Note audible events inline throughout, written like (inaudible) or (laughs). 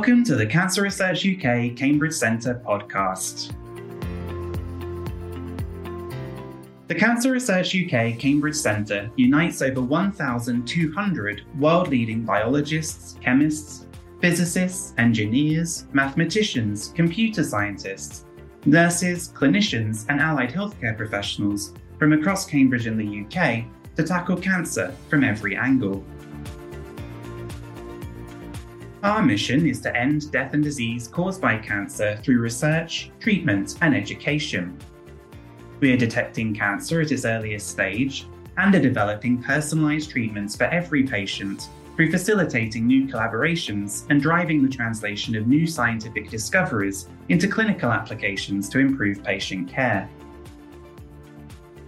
Welcome to the Cancer Research UK Cambridge Centre podcast. The Cancer Research UK Cambridge Centre unites over 1,200 world leading biologists, chemists, physicists, engineers, mathematicians, computer scientists, nurses, clinicians, and allied healthcare professionals from across Cambridge and the UK to tackle cancer from every angle. Our mission is to end death and disease caused by cancer through research, treatment, and education. We are detecting cancer at its earliest stage and are developing personalised treatments for every patient through facilitating new collaborations and driving the translation of new scientific discoveries into clinical applications to improve patient care.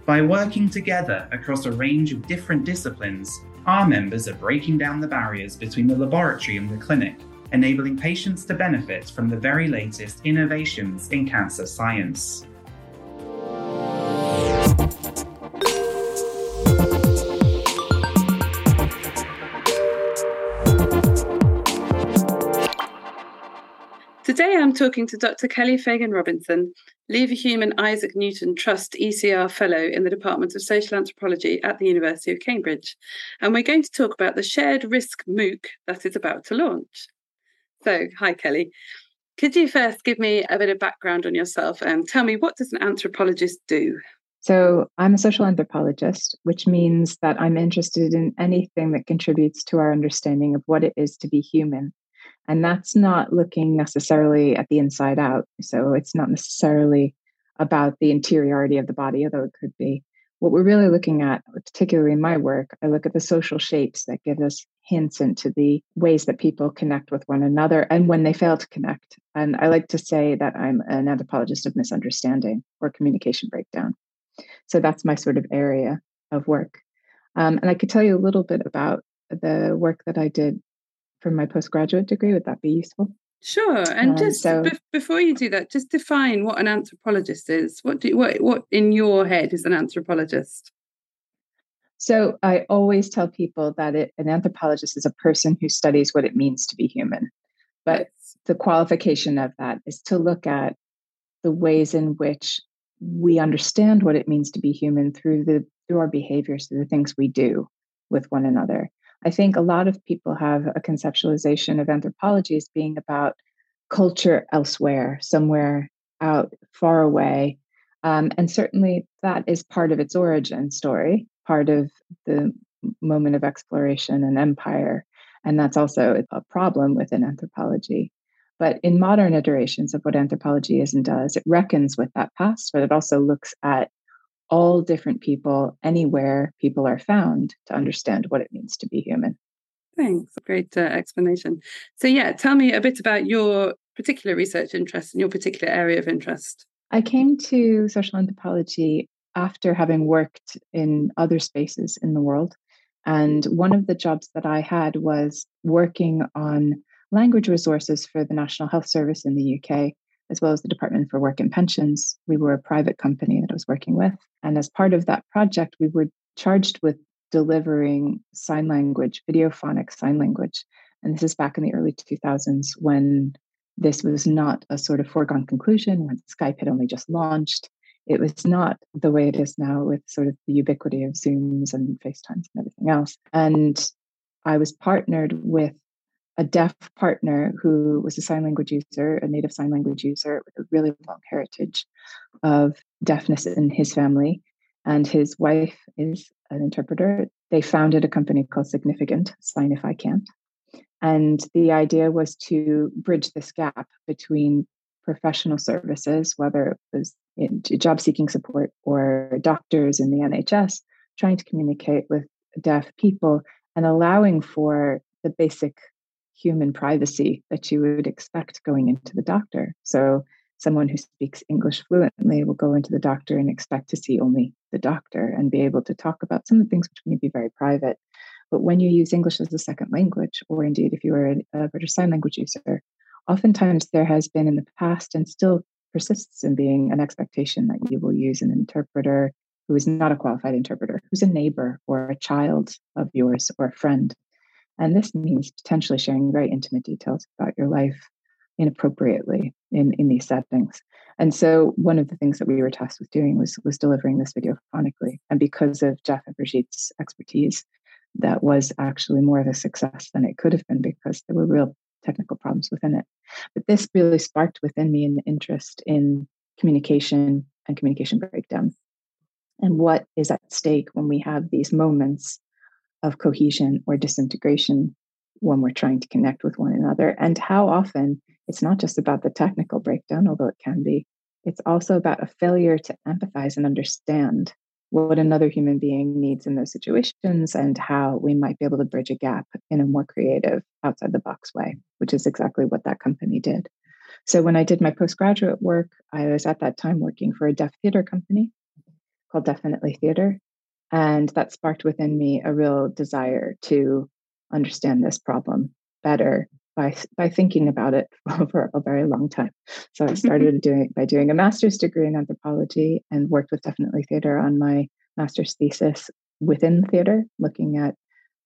By working together across a range of different disciplines, our members are breaking down the barriers between the laboratory and the clinic, enabling patients to benefit from the very latest innovations in cancer science. I'm talking to Dr. Kelly Fagan Robinson, Leverhulme Isaac Newton Trust ECR Fellow in the Department of Social Anthropology at the University of Cambridge. And we're going to talk about the shared risk MOOC that is about to launch. So, hi Kelly. Could you first give me a bit of background on yourself and tell me what does an anthropologist do? So, I'm a social anthropologist, which means that I'm interested in anything that contributes to our understanding of what it is to be human and that's not looking necessarily at the inside out. So it's not necessarily about the interiority of the body, although it could be. What we're really looking at, particularly in my work, I look at the social shapes that give us hints into the ways that people connect with one another and when they fail to connect. And I like to say that I'm an anthropologist of misunderstanding or communication breakdown. So that's my sort of area of work. Um, and I could tell you a little bit about the work that I did for my postgraduate degree. Would that be useful? Sure. And um, just so, be- before you do that, just define what an anthropologist is. What do you, what what in your head is an anthropologist? So I always tell people that it, an anthropologist is a person who studies what it means to be human. But the qualification of that is to look at the ways in which we understand what it means to be human through the through our behaviors, through the things we do with one another. I think a lot of people have a conceptualization of anthropology as being about culture elsewhere, somewhere out far away. Um, and certainly that is part of its origin story, part of the moment of exploration and empire. And that's also a problem within anthropology. But in modern iterations of what anthropology is and does, it reckons with that past, but it also looks at all different people anywhere people are found to understand what it means to be human. Thanks. Great uh, explanation. So, yeah, tell me a bit about your particular research interest and your particular area of interest. I came to social anthropology after having worked in other spaces in the world. And one of the jobs that I had was working on language resources for the National Health Service in the UK as well as the Department for Work and Pensions. We were a private company that I was working with. And as part of that project, we were charged with delivering sign language, videophonic sign language. And this is back in the early 2000s when this was not a sort of foregone conclusion, when Skype had only just launched. It was not the way it is now with sort of the ubiquity of Zooms and FaceTimes and everything else. And I was partnered with a deaf partner who was a sign language user, a native sign language user with a really long heritage of deafness in his family. And his wife is an interpreter. They founded a company called Significant, Sign If I Can't. And the idea was to bridge this gap between professional services, whether it was job seeking support or doctors in the NHS, trying to communicate with deaf people and allowing for the basic human privacy that you would expect going into the doctor. So, someone who speaks English fluently will go into the doctor and expect to see only the doctor and be able to talk about some of the things which may be very private. But when you use English as a second language, or indeed if you are a British Sign Language user, oftentimes there has been in the past and still persists in being an expectation that you will use an interpreter who is not a qualified interpreter, who's a neighbor or a child of yours or a friend And this means potentially sharing very intimate details about your life inappropriately in, in these settings. And so one of the things that we were tasked with doing was was delivering this video phonically. And because of Jeff and Brigitte's expertise, that was actually more of a success than it could have been because there were real technical problems within it. But this really sparked within me an interest in communication and communication breakdown and what is at stake when we have these moments of cohesion or disintegration when we're trying to connect with one another. And how often it's not just about the technical breakdown although it can be it's also about a failure to empathize and understand what another human being needs in those situations and how we might be able to bridge a gap in a more creative outside the box way which is exactly what that company did. So when i did my postgraduate work i was at that time working for a deaf theater company called Deafinitely Theatre and that sparked within me a real desire to understand this problem better by by thinking about it (laughs) for a very long time. So I (laughs) started doing by doing a master's degree in anthropology and worked with Deafinitely Theatre on my master's thesis within theater, looking at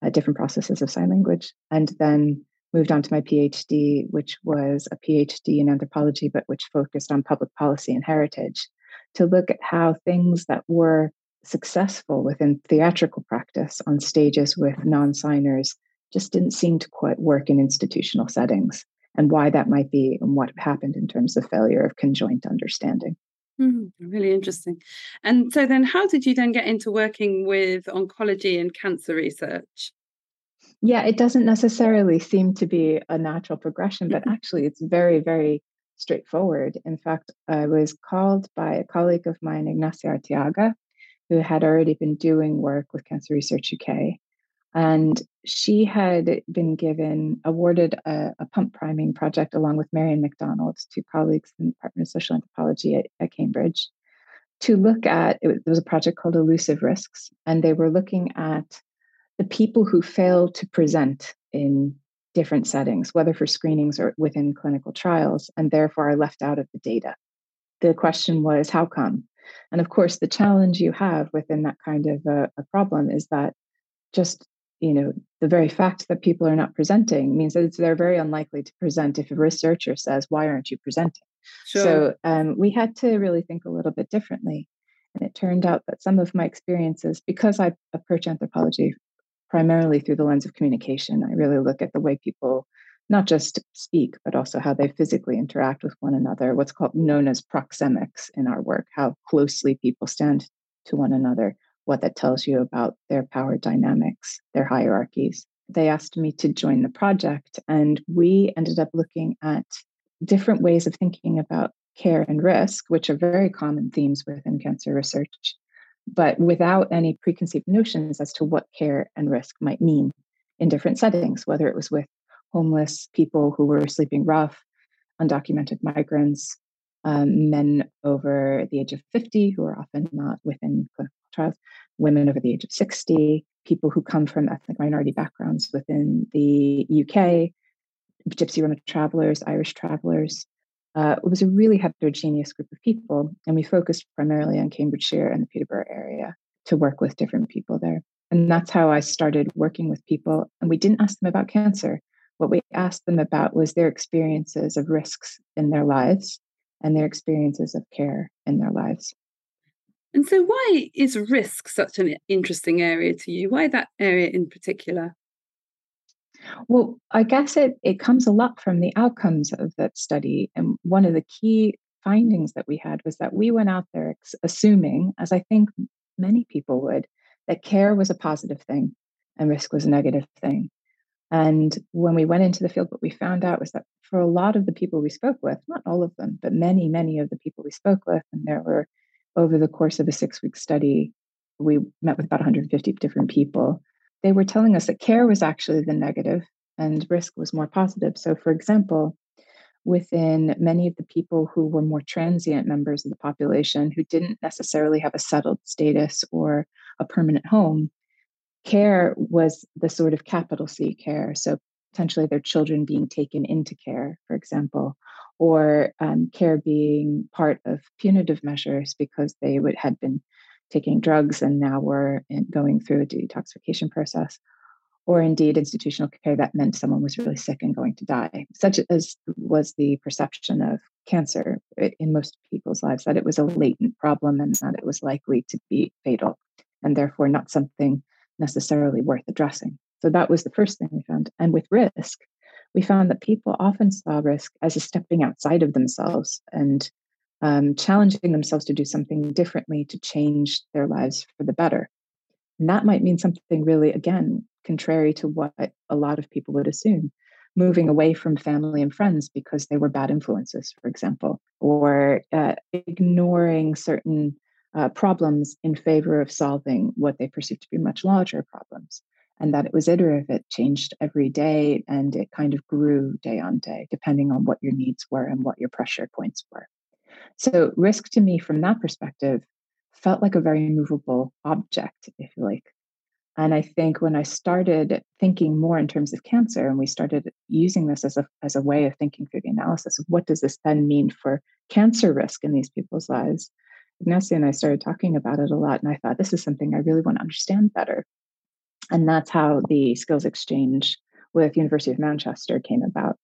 uh, different processes of sign language, and then moved on to my PhD, which was a PhD in anthropology, but which focused on public policy and heritage, to look at how things that were successful within theatrical practice on stages with non-signers just didn't seem to quite work in institutional settings and why that might be and what happened in terms of failure of conjoint understanding. Mm-hmm. Really interesting. And so, then how did you then get into working with oncology and cancer research? Yeah, it doesn't necessarily seem to be a natural progression, but mm-hmm. actually, it's very, very straightforward. In fact, I was called by a colleague of mine, Ignacia Arteaga, who had already been doing work with Cancer Research UK. And she had been given, awarded a, a, pump priming project along with Maryon McDonald, two colleagues in the Department of Social Anthropology at, at Cambridge, to look at it was, it was a project called Elusive Risks. And they were looking at the people who failed to present in different settings, whether for screenings or within clinical trials, and therefore are left out of the data. The question was, how come? And of course, the challenge you have within that kind of a, a problem is that just you know the very fact that people are not presenting means that they're very unlikely to present if a researcher says why aren't you presenting sure. so um, we had to really think a little bit differently and it turned out that some of my experiences because i approach anthropology primarily through the lens of communication i really look at the way people not just speak but also how they physically interact with one another what's called known as proxemics in our work how closely people stand to one another what that tells you about their power dynamics, their hierarchies. They asked me to join the project, and we ended up looking at different ways of thinking about care and risk, which are very common themes within cancer research, but without any preconceived notions as to what care and risk might mean in different settings, whether it was with homeless people who were sleeping rough, undocumented migrants, um, men over the age of 50 who are often not within clinical trials, women over the age of 60, people who come from ethnic minority backgrounds within the UK, Gypsy Roma travelers, Irish travelers. Uh, it was a really heterogeneous group of people, and we focused primarily on Cambridgeshire and the Peterborough area to work with different people there. And that's how I started working with people. And we didn't ask them about cancer. What we asked them about was their experiences of risks in their lives and their experiences of care in their lives. And so, why is risk such an interesting area to you? Why that area in particular? Well, I guess it, it comes a lot from the outcomes of that study. And one of the key findings that we had was that we went out there assuming, as I think many people would, that care was a positive thing and risk was a negative thing. And when we went into the field, what we found out was that for a lot of the people we spoke with, not all of them, but many, many of the people we spoke with, and there were over the course of a six week study, we met with about 150 different people. They were telling us that care was actually the negative and risk was more positive. So, for example, within many of the people who were more transient members of the population who didn't necessarily have a settled status or a permanent home, care was the sort of capital C care. So, potentially their children being taken into care, for example, or um, care being part of punitive measures because they would had been taking drugs and now were in, going through a detoxification process or indeed institutional care that meant someone was really sick and going to die, such as was the perception of cancer in most people's lives, that it was a latent problem and that it was likely to be fatal and therefore not something necessarily worth addressing. So that was the first thing we found. And with risk, we found that people often saw risk as a stepping outside of themselves and um, challenging themselves to do something differently to change their lives for the better. And that might mean something really, again, contrary to what a lot of people would assume moving away from family and friends because they were bad influences, for example, or uh, ignoring certain uh, problems in favor of solving what they perceived to be much larger problems. And that it was iterative, it changed every day and it kind of grew day on day, depending on what your needs were and what your pressure points were. So, risk to me from that perspective felt like a very movable object, if you like. And I think when I started thinking more in terms of cancer and we started using this as a, as a way of thinking through the analysis of what does this then mean for cancer risk in these people's lives, Ignacia and I started talking about it a lot. And I thought, this is something I really want to understand better. And that's how the skills exchange with University of Manchester came about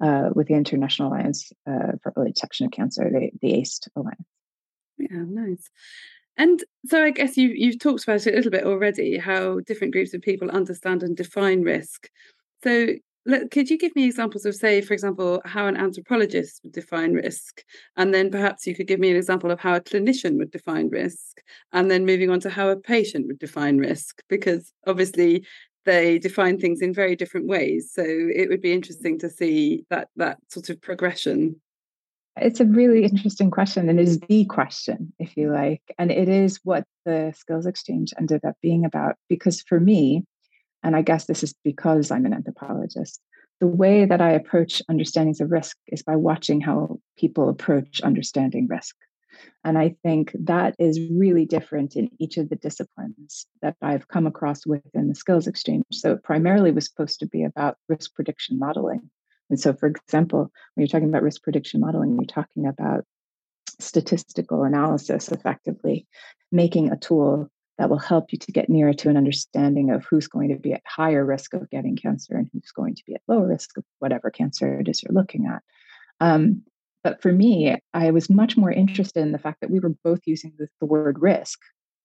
uh, with the International Alliance uh, for Early Detection of Cancer, the, the Alliance. Yeah, nice. And so I guess you you've talked about it a little bit already, how different groups of people understand and define risk. So could you give me examples of, say, for example, how an anthropologist would define risk? And then perhaps you could give me an example of how a clinician would define risk. And then moving on to how a patient would define risk, because obviously they define things in very different ways. So it would be interesting to see that that sort of progression. It's a really interesting question and is the question, if you like. And it is what the skills exchange ended up being about. Because for me, and I guess this is because I'm an anthropologist, the way that I approach understandings of risk is by watching how people approach understanding risk. And I think that is really different in each of the disciplines that I've come across within the skills exchange. So, it primarily was supposed to be about risk prediction modeling. And so, for example, when you're talking about risk prediction modeling, you're talking about statistical analysis effectively, making a tool that will help you to get nearer to an understanding of who's going to be at higher risk of getting cancer and who's going to be at lower risk of whatever cancer it is you're looking at. Um, but for me, I was much more interested in the fact that we were both using the, the word risk,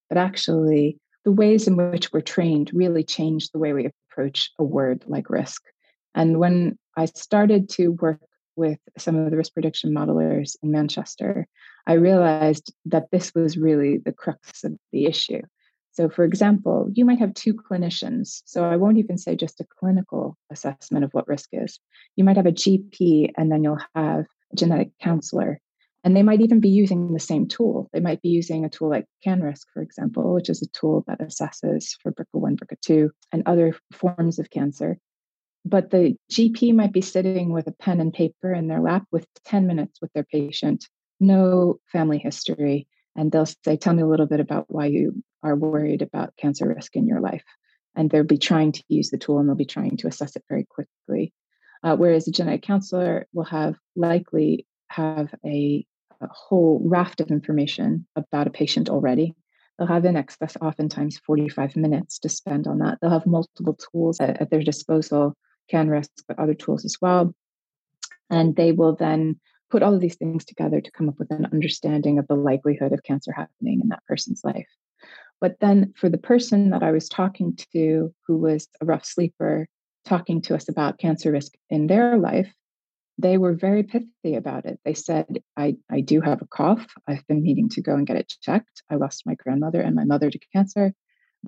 but actually the ways in which we're trained really change the way we approach a word like risk. And when I started to work with some of the risk prediction modelers in Manchester, I realized that this was really the crux of the issue. So, for example, you might have two clinicians. So, I won't even say just a clinical assessment of what risk is. You might have a GP, and then you'll have a genetic counselor. And they might even be using the same tool. They might be using a tool like CanRisk, for example, which is a tool that assesses for BRCA1, BRCA2, and other forms of cancer. But the GP might be sitting with a pen and paper in their lap with 10 minutes with their patient, no family history, and they'll say, Tell me a little bit about why you are worried about cancer risk in your life. And they'll be trying to use the tool and they'll be trying to assess it very quickly. Uh, whereas a genetic counselor will have likely have a, a, whole raft of information about a patient already. They'll have in excess, oftentimes 45 minutes to spend on that. They'll have multiple tools at, at their disposal, CanRisk, but other tools as well. And they will then put all of these things together to come up with an understanding of the likelihood of cancer happening in that person's life. But then for the person that I was talking to, who was a rough sleeper, talking to us about cancer risk in their life, they were very pithy about it. They said, I, I do have a cough. I've been needing to go and get it checked. I lost my grandmother and my mother to cancer.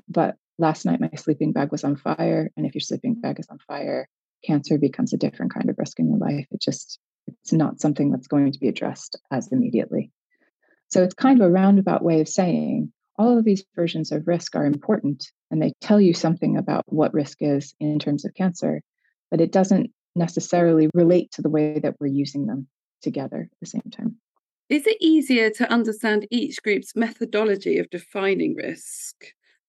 But last night, my sleeping bag was on fire. And if your sleeping bag is on fire, cancer becomes a different kind of risk in your life. It just, it's not something that's going to be addressed as immediately. So it's kind of a roundabout way of saying all of these versions of risk are important and they tell you something about what risk is in terms of cancer, but it doesn't necessarily relate to the way that we're using them together at the same time. Is it easier to understand each group's methodology of defining risk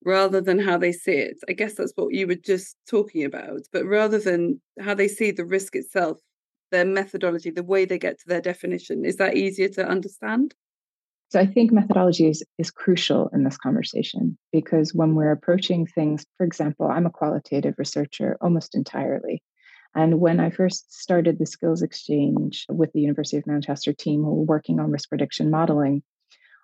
rather than how they see it? I guess that's what you were just talking about, but rather than how they see the risk itself, their methodology, the way they get to their definition, is that easier to understand? So I think methodology is, is crucial in this conversation because when we're approaching things, for example, I'm a qualitative researcher almost entirely. And when I first started the skills exchange with the University of Manchester team who were working on risk prediction modeling,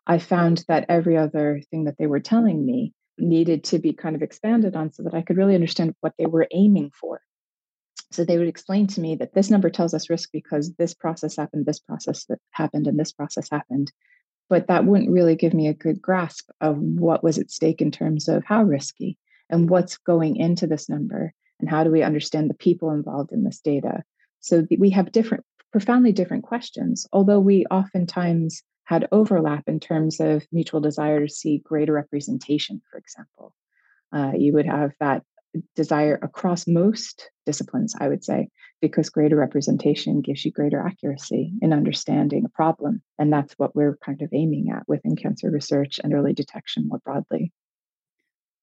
I found that every other thing that they were telling me needed to be kind of expanded on so that I could really understand what they were aiming for. So they would explain to me that this number tells us risk because this process happened, this process happened, and this process happened. But that wouldn't really give me a good grasp of what was at stake in terms of how risky and what's going into this number and how do we understand the people involved in this data. So we have different profoundly different questions although we oftentimes had overlap in terms of mutual desire to see greater representation for example. Uh, you would have that desire across most disciplines, I would say, because greater representation gives you greater accuracy in understanding a problem. And that's what we're kind of aiming at within cancer research and early detection more broadly.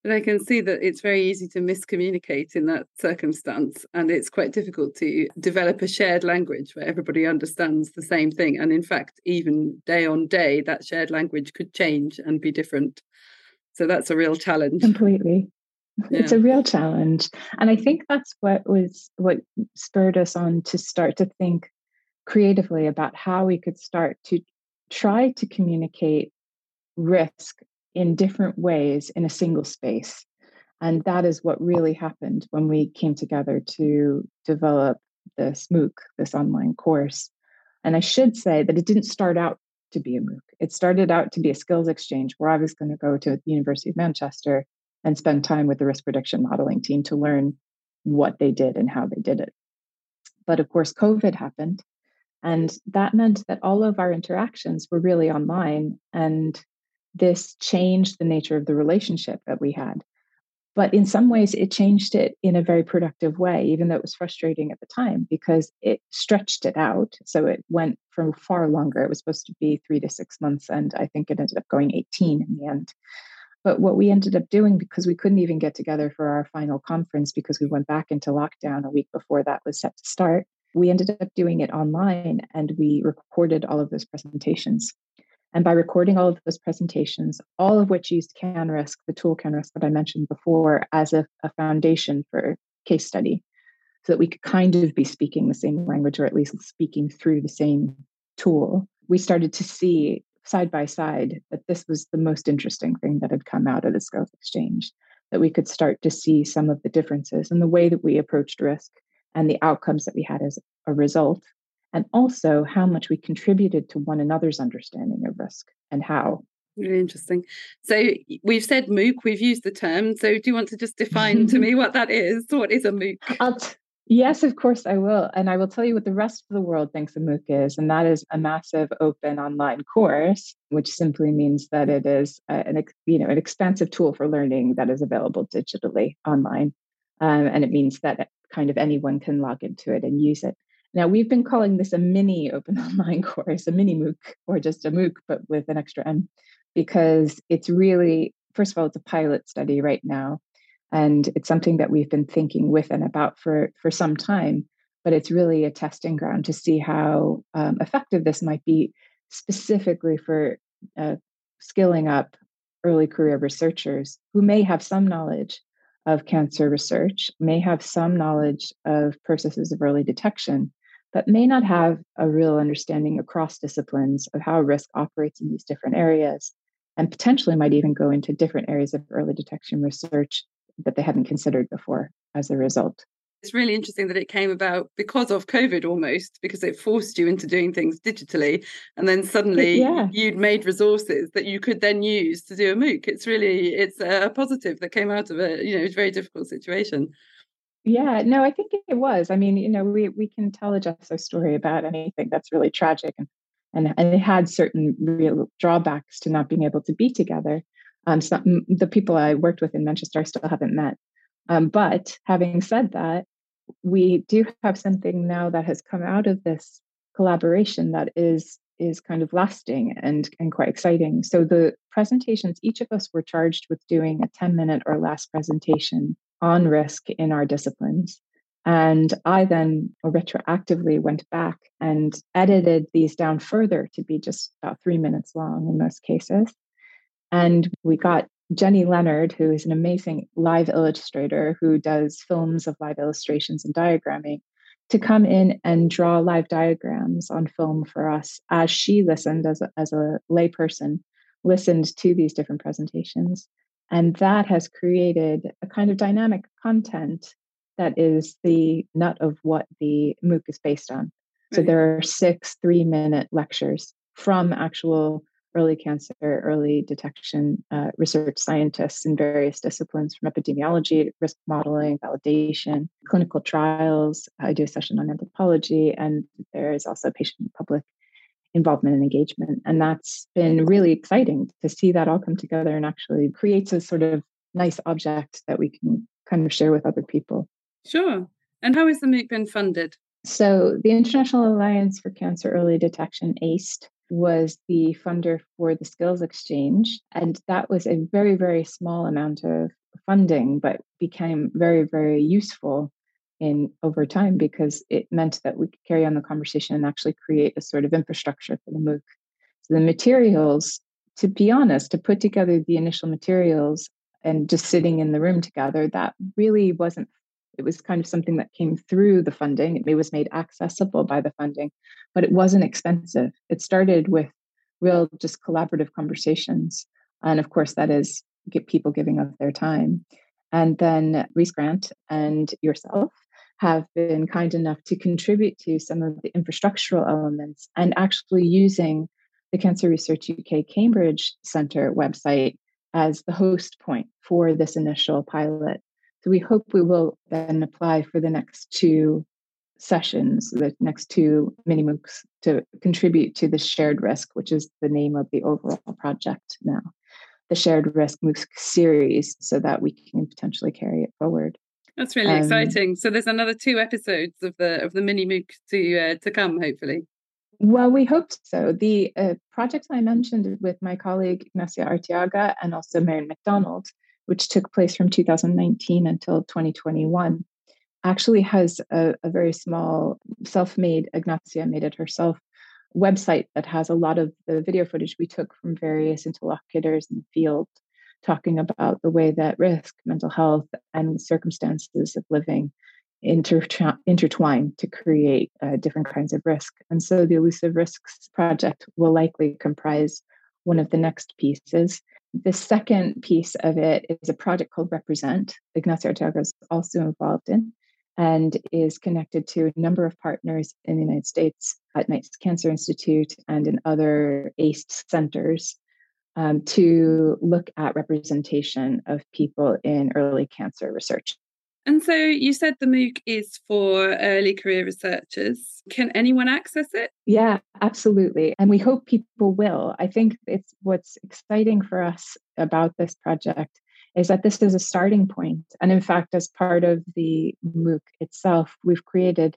But I can see that it's very easy to miscommunicate in that circumstance. And it's quite difficult to develop a shared language where everybody understands the same thing. And in fact, even day on day, that shared language could change and be different. So that's a real challenge. Completely yeah. it's a real challenge and i think that's what was what spurred us on to start to think creatively about how we could start to try to communicate risk in different ways in a single space and that is what really happened when we came together to develop this mooc this online course and i should say that it didn't start out to be a mooc it started out to be a skills exchange where i was going to go to the university of manchester and spend time with the risk prediction modeling team to learn what they did and how they did it. But of course, COVID happened. And that meant that all of our interactions were really online. And this changed the nature of the relationship that we had. But in some ways, it changed it in a very productive way, even though it was frustrating at the time because it stretched it out. So it went for far longer. It was supposed to be three to six months. And I think it ended up going 18 in the end. But what we ended up doing, because we couldn't even get together for our final conference because we went back into lockdown a week before that was set to start, we ended up doing it online and we recorded all of those presentations. And by recording all of those presentations, all of which used CanRisk, the tool CanRisk that I mentioned before, as a, a foundation for case study, so that we could kind of be speaking the same language or at least speaking through the same tool, we started to see side by side that this was the most interesting thing that had come out of the skills exchange that we could start to see some of the differences in the way that we approached risk and the outcomes that we had as a result and also how much we contributed to one another's understanding of risk and how Really interesting. So we've said MOOC, we've used the term. So do you want to just define to (laughs) me what that is? What is a MOOC? I'll, t- Yes, of course I will. And I will tell you what the rest of the world thinks a MOOC is, and that is a massive open online course, which simply means that it is an you know an expansive tool for learning that is available digitally online, um, and it means that kind of anyone can log into it and use it. Now we've been calling this a mini open (laughs) online course, a mini MOOC, or just a MOOC, but with an extra M, because it's really first of all it's a pilot study right now and it's something that we've been thinking with and about for for some time but it's really a testing ground to see how um, effective this might be specifically for uh, skilling up early career researchers who may have some knowledge of cancer research may have some knowledge of processes of early detection but may not have a real understanding across disciplines of how risk operates in these different areas and potentially might even go into different areas of early detection research that they hadn't considered before as a result. It's really interesting that it came about because of COVID almost, because it forced you into doing things digitally. And then suddenly yeah. you'd made resources that you could then use to do a MOOC. It's really, it's a positive that came out of a, You know, it's a very difficult situation. Yeah, no, I think it was. I mean, you know, we, we can tell a Gesso story about anything that's really tragic and, and, and it had certain real drawbacks to not being able to be together. Um, some, the people I worked with in Manchester I still haven't met. Um, but having said that, we do have something now that has come out of this collaboration that is is kind of lasting and and quite exciting. So the presentations, each of us were charged with doing a 10 minute or less presentation on risk in our disciplines. And I then retroactively went back and edited these down further to be just about three minutes long in most cases. And we got Jenny Leonard, who is an amazing live illustrator who does films of live illustrations and diagramming, to come in and draw live diagrams on film for us as she listened as a, as a layperson, listened to these different presentations. And that has created a kind of dynamic content that is the nut of what the MOOC is based on. So there are six three minute lectures from actual early cancer, early detection uh, research scientists in various disciplines from epidemiology, risk modeling, validation, clinical trials. I do a session on anthropology, and there is also patient public involvement and engagement. And that's been really exciting to see that all come together and actually creates a sort of nice object that we can kind of share with other people. Sure. And how has the MOOC been funded? So, the International Alliance for Cancer Early Detection, ACED, was the funder for the Skills Exchange. And that was a very, very small amount of funding, but became very, very useful in over time because it meant that we could carry on the conversation and actually create a sort of infrastructure for the MOOC. So the materials, to be honest, to put together the initial materials and just sitting in the room together, that really wasn't it was kind of something that came through the funding. It was made accessible by the funding, but it wasn't expensive. It started with real, just collaborative conversations. And of course, that is get people giving up their time. And then Reece Grant and yourself have been kind enough to contribute to some of the infrastructural elements and actually using the Cancer Research UK Cambridge Centre website as the host point for this initial pilot. So we hope we will then apply for the next two sessions, the next two mini MOOCs to contribute to the shared risk, which is the name of the overall project now, the shared risk MOOC series, so that we can potentially carry it forward. That's really um, exciting. So there's another two episodes of the of the mini MOOC to uh, to come, hopefully. Well, we hope so. The uh, project I mentioned with my colleague Ignacia Arteaga and also Maryon McDonald which took place from 2019 until 2021, actually has a, a very small self made, Ignacia made it herself, website that has a lot of the video footage we took from various interlocutors in the field talking about the way that risk, mental health, and circumstances of living intertwine to create uh, different kinds of risk. And so the Elusive Risks project will likely comprise one of the next pieces. The second piece of it is a project called Represent. Ignacia Arteaga is also involved in and is connected to a number of partners in the United States at Knights Cancer Institute and in other ACED centers um, to look at representation of people in early cancer research. And so you said the MOOC is for early career researchers. Can anyone access it? Yeah, absolutely. And we hope people will. I think it's what's exciting for us about this project is that this is a starting point. And in fact, as part of the MOOC itself, we've created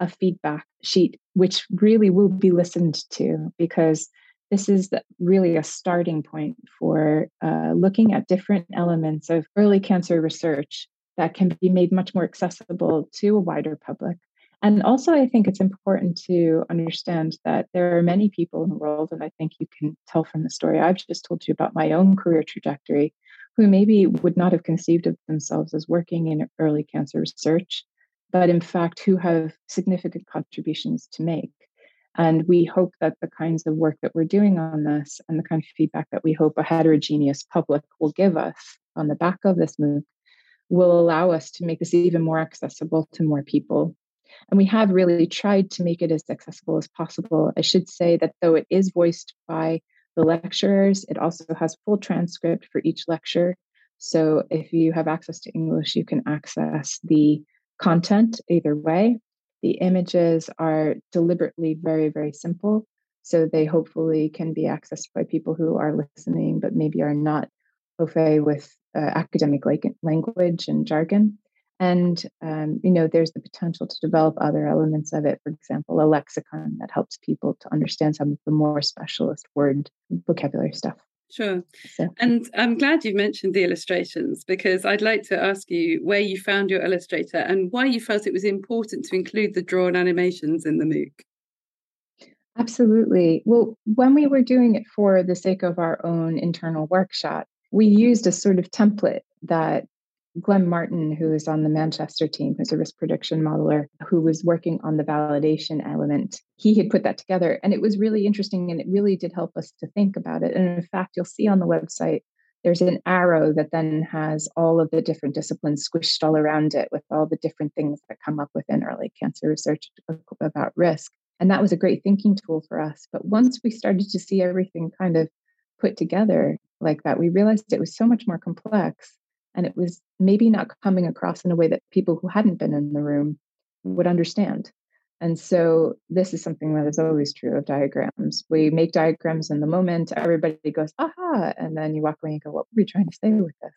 a feedback sheet, which really will be listened to because this is really a starting point for uh, looking at different elements of early cancer research that can be made much more accessible to a wider public. And also, I think it's important to understand that there are many people in the world, and I think you can tell from the story I've just told you about my own career trajectory, who maybe would not have conceived of themselves as working in early cancer research, but in fact, who have significant contributions to make. And we hope that the kinds of work that we're doing on this and the kind of feedback that we hope a heterogeneous public will give us on the back of this MOOC will allow us to make this even more accessible to more people. And we have really tried to make it as accessible as possible. I should say that though it is voiced by the lecturers, it also has full transcript for each lecture. So if you have access to English, you can access the content either way. The images are deliberately very, very simple. So they hopefully can be accessed by people who are listening, but maybe are not au fait with uh, academic language and jargon. And um, you know, there's the potential to develop other elements of it. For example, a lexicon that helps people to understand some of the more specialist word vocabulary stuff. Sure. So. And I'm glad you've mentioned the illustrations because I'd like to ask you where you found your illustrator and why you felt it was important to include the drawn animations in the MOOC. Absolutely. Well, when we were doing it for the sake of our own internal workshop, we used a sort of template that Glen Martin, who is on the Manchester team, who's a risk prediction modeler, who was working on the validation element, he had put that together. And it was really interesting and it really did help us to think about it. And in fact, you'll see on the website, there's an arrow that then has all of the different disciplines squished all around it with all the different things that come up within early cancer research about risk. And that was a great thinking tool for us. But once we started to see everything kind of put together like that, we realized it was so much more complex and it was maybe not coming across in a way that people who hadn't been in the room would understand. And so this is something that is always true of diagrams. We make diagrams in the moment, everybody goes, aha, and then you walk away and go, what were we trying to say with this?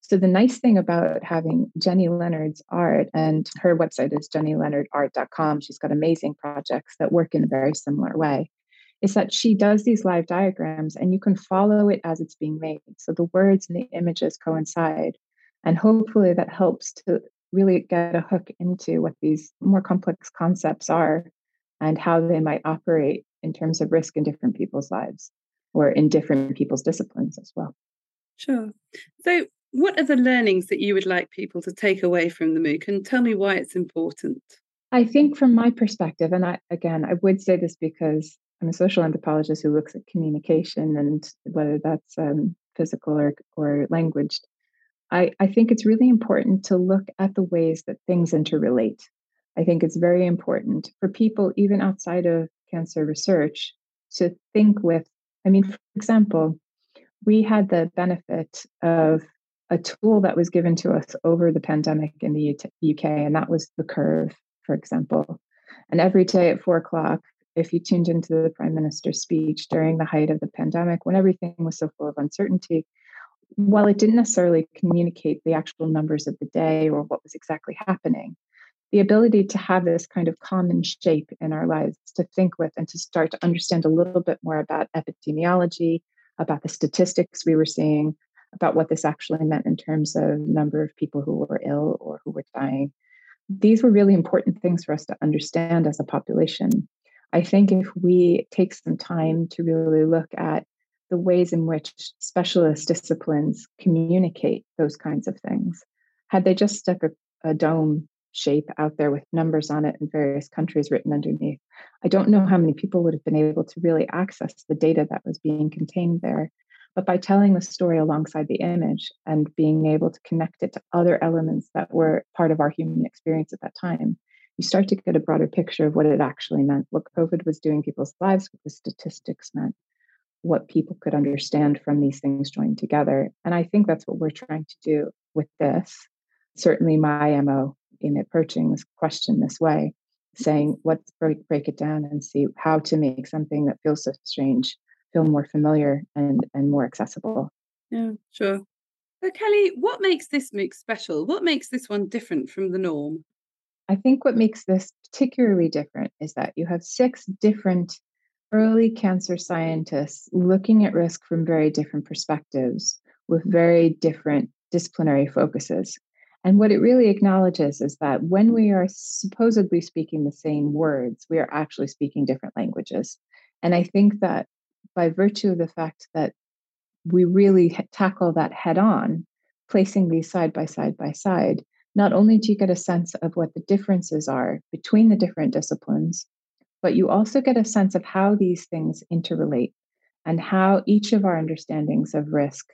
So the nice thing about having Jenny Leonard's art, and her website is jennyleonardart.com. She's got amazing projects that work in a very similar way is that she does these live diagrams and you can follow it as it's being made. So the words and the images coincide. And hopefully that helps to really get a hook into what these more complex concepts are and how they might operate in terms of risk in different people's lives or in different people's disciplines as well. Sure. So, what are the learnings that you would like people to take away from the MOOC and tell me why it's important? I think, from my perspective, and I, again, I would say this because I'm a social anthropologist who looks at communication and whether that's um, physical or, or language. I, I think it's really important to look at the ways that things interrelate. I think it's very important for people, even outside of cancer research, to think with, I mean, for example, we had the benefit of a tool that was given to us over the pandemic in the UK, and that was the curve, for example. And every day at four o'clock, if you tuned into the prime minister's speech during the height of the pandemic, when everything was so full of uncertainty, while it didn't necessarily communicate the actual numbers of the day or what was exactly happening, the ability to have this kind of common shape in our lives to think with and to start to understand a little bit more about epidemiology, about the statistics we were seeing, about what this actually meant in terms of number of people who were ill or who were dying. These were really important things for us to understand as a population. I think if we take some time to really look at the ways in which specialist disciplines communicate those kinds of things, had they just stuck a, a dome shape out there with numbers on it and various countries written underneath, I don't know how many people would have been able to really access the data that was being contained there. But by telling the story alongside the image and being able to connect it to other elements that were part of our human experience at that time, you start to get a broader picture of what it actually meant, what COVID was doing people's lives, what the statistics meant, what people could understand from these things joined together. And I think that's what we're trying to do with this. Certainly, my MO in approaching this question this way, saying, let's break, break it down and see how to make something that feels so strange feel more familiar and, and more accessible. Yeah, sure. So, Kelly, what makes this MOOC special? What makes this one different from the norm? I think what makes this particularly different is that you have six different early cancer scientists looking at risk from very different perspectives with very different disciplinary focuses. And what it really acknowledges is that when we are supposedly speaking the same words, we are actually speaking different languages. And I think that by virtue of the fact that we really tackle that head on, placing these side by side by side, not only do you get a sense of what the differences are between the different disciplines, but you also get a sense of how these things interrelate and how each of our understandings of risk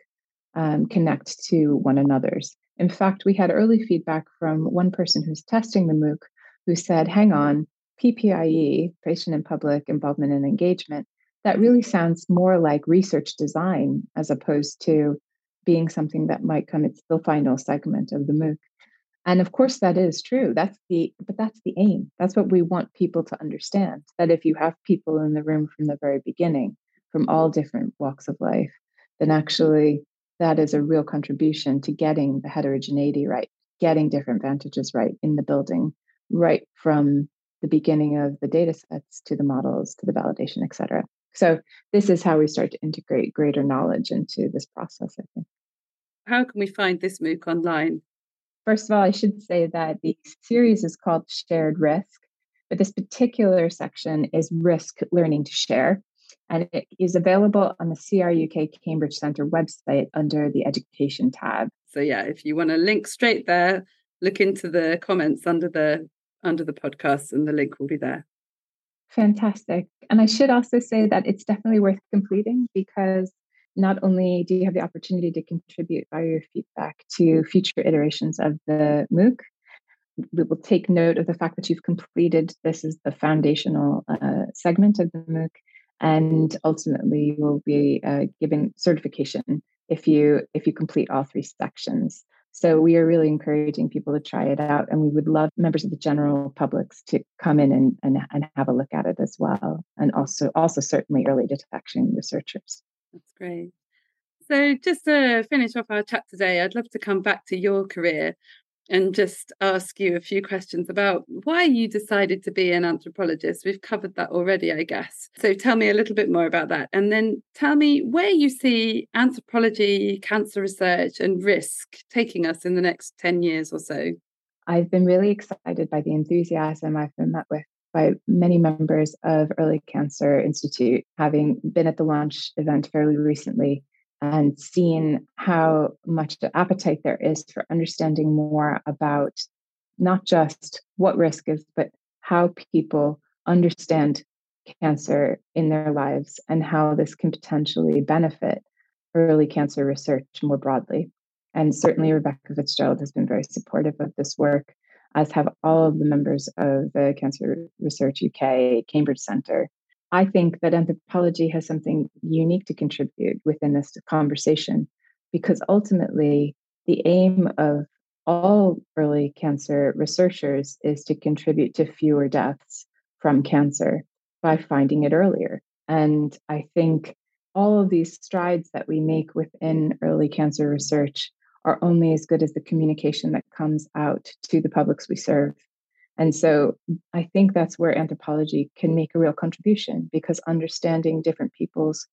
um, connect to one another's. In fact, we had early feedback from one person who's testing the MOOC who said, hang on, PPIE, patient and public involvement and engagement, that really sounds more like research design as opposed to being something that might come, it's the final segment of the MOOC. And of course, that is true. That's the, but that's the aim. That's what we want people to understand that if you have people in the room from the very beginning, from all different walks of life, then actually that is a real contribution to getting the heterogeneity right, getting different vantages right in the building, right from the beginning of the data sets to the models to the validation, et cetera. So this is how we start to integrate greater knowledge into this process, I think. How can we find this MOOC online? First of all, I should say that the series is called Shared Risk, but this particular section is Risk Learning to Share. And it is available on the CRUK Cambridge Centre website under the Education tab. So yeah, if you want to link straight there, look into the comments under the under the podcast and the link will be there. Fantastic. And I should also say that it's definitely worth completing because not only do you have the opportunity to contribute by your feedback to future iterations of the MOOC, we will take note of the fact that you've completed this is the foundational uh, segment of the MOOC, and ultimately you will be uh, given certification if you if you complete all three sections. So we are really encouraging people to try it out, and we would love members of the general publics to come in and, and, and have a look at it as well, and also also certainly early detection researchers. That's great. So just to finish off our chat today, I'd love to come back to your career and just ask you a few questions about why you decided to be an anthropologist. We've covered that already, I guess. So tell me a little bit more about that. And then tell me where you see anthropology, cancer research, and risk taking us in the next 10 years or so. I've been really excited by the enthusiasm I've been met with by many members of Early Cancer Institute, having been at the launch event fairly recently and seen how much appetite there is for understanding more about not just what risk is, but how people understand cancer in their lives and how this can potentially benefit early cancer research more broadly. And certainly, Rebecca Fitzgerald has been very supportive of this work, as have all of the members of the Cancer Research UK Cambridge Centre I think that anthropology has something unique to contribute within this conversation because ultimately the aim of all early cancer researchers is to contribute to fewer deaths from cancer by finding it earlier. And I think all of these strides that we make within early cancer research are only as good as the communication that comes out to the publics we serve. And so I think that's where anthropology can make a real contribution because understanding different people's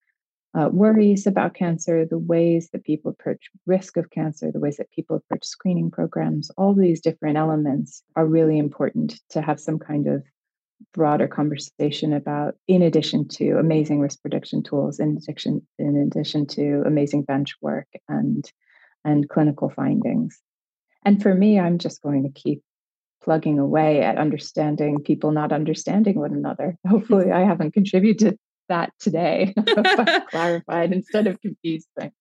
uh, worries about cancer, the ways that people approach risk of cancer, the ways that people approach screening programs, all these different elements are really important to have some kind of broader conversation about in addition to amazing risk prediction tools in addition in addition to amazing bench work and and clinical findings and for me i'm just going to keep plugging away at understanding people not understanding one another. (laughs) Hopefully, I haven't contributed that today. (laughs) (laughs) clarified instead of confused things.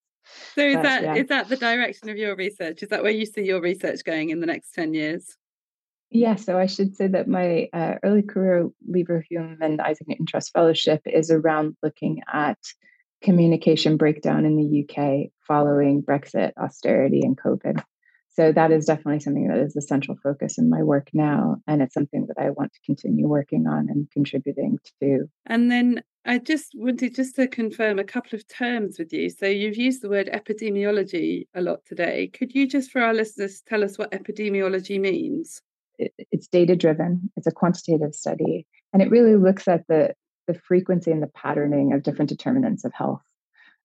So is but, that yeah. is that the direction of your research? Is that where you see your research going in the next ten years? Yeah, so I should say that my uh, early career Leverhulme and Isaac Newton Trust Fellowship is around looking at communication breakdown in the UK following Brexit, austerity, and COVID. So that is definitely something that is the central focus in my work now. And it's something that I want to continue working on and contributing to. And then I just wanted just to confirm a couple of terms with you. So you've used the word epidemiology a lot today. Could you just for our listeners tell us what epidemiology means? It's data driven. It's a quantitative study, and it really looks at the the frequency and the patterning of different determinants of health.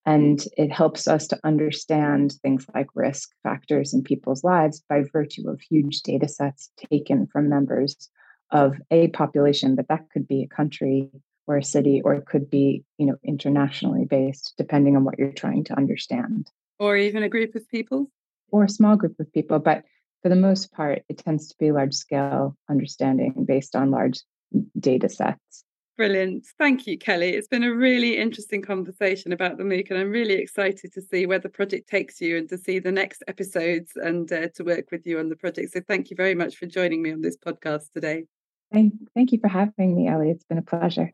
Mm-hmm. And it helps us to understand things like risk factors in people's lives by virtue of huge data sets taken from members of a population, but that could be a country or a city, or it could be, you know, internationally based, depending on what you're trying to understand. Or even a group of people. Or a small group of people. But for the most part, it tends to be large scale understanding based on large data sets. Brilliant. Thank you, Kelly. It's been a really interesting conversation about the MOOC, and I'm really excited to see where the project takes you and to see the next episodes and uh, to work with you on the project. So, thank you very much for joining me on this podcast today. Thank, thank you for having me, Ellie. It's been a pleasure.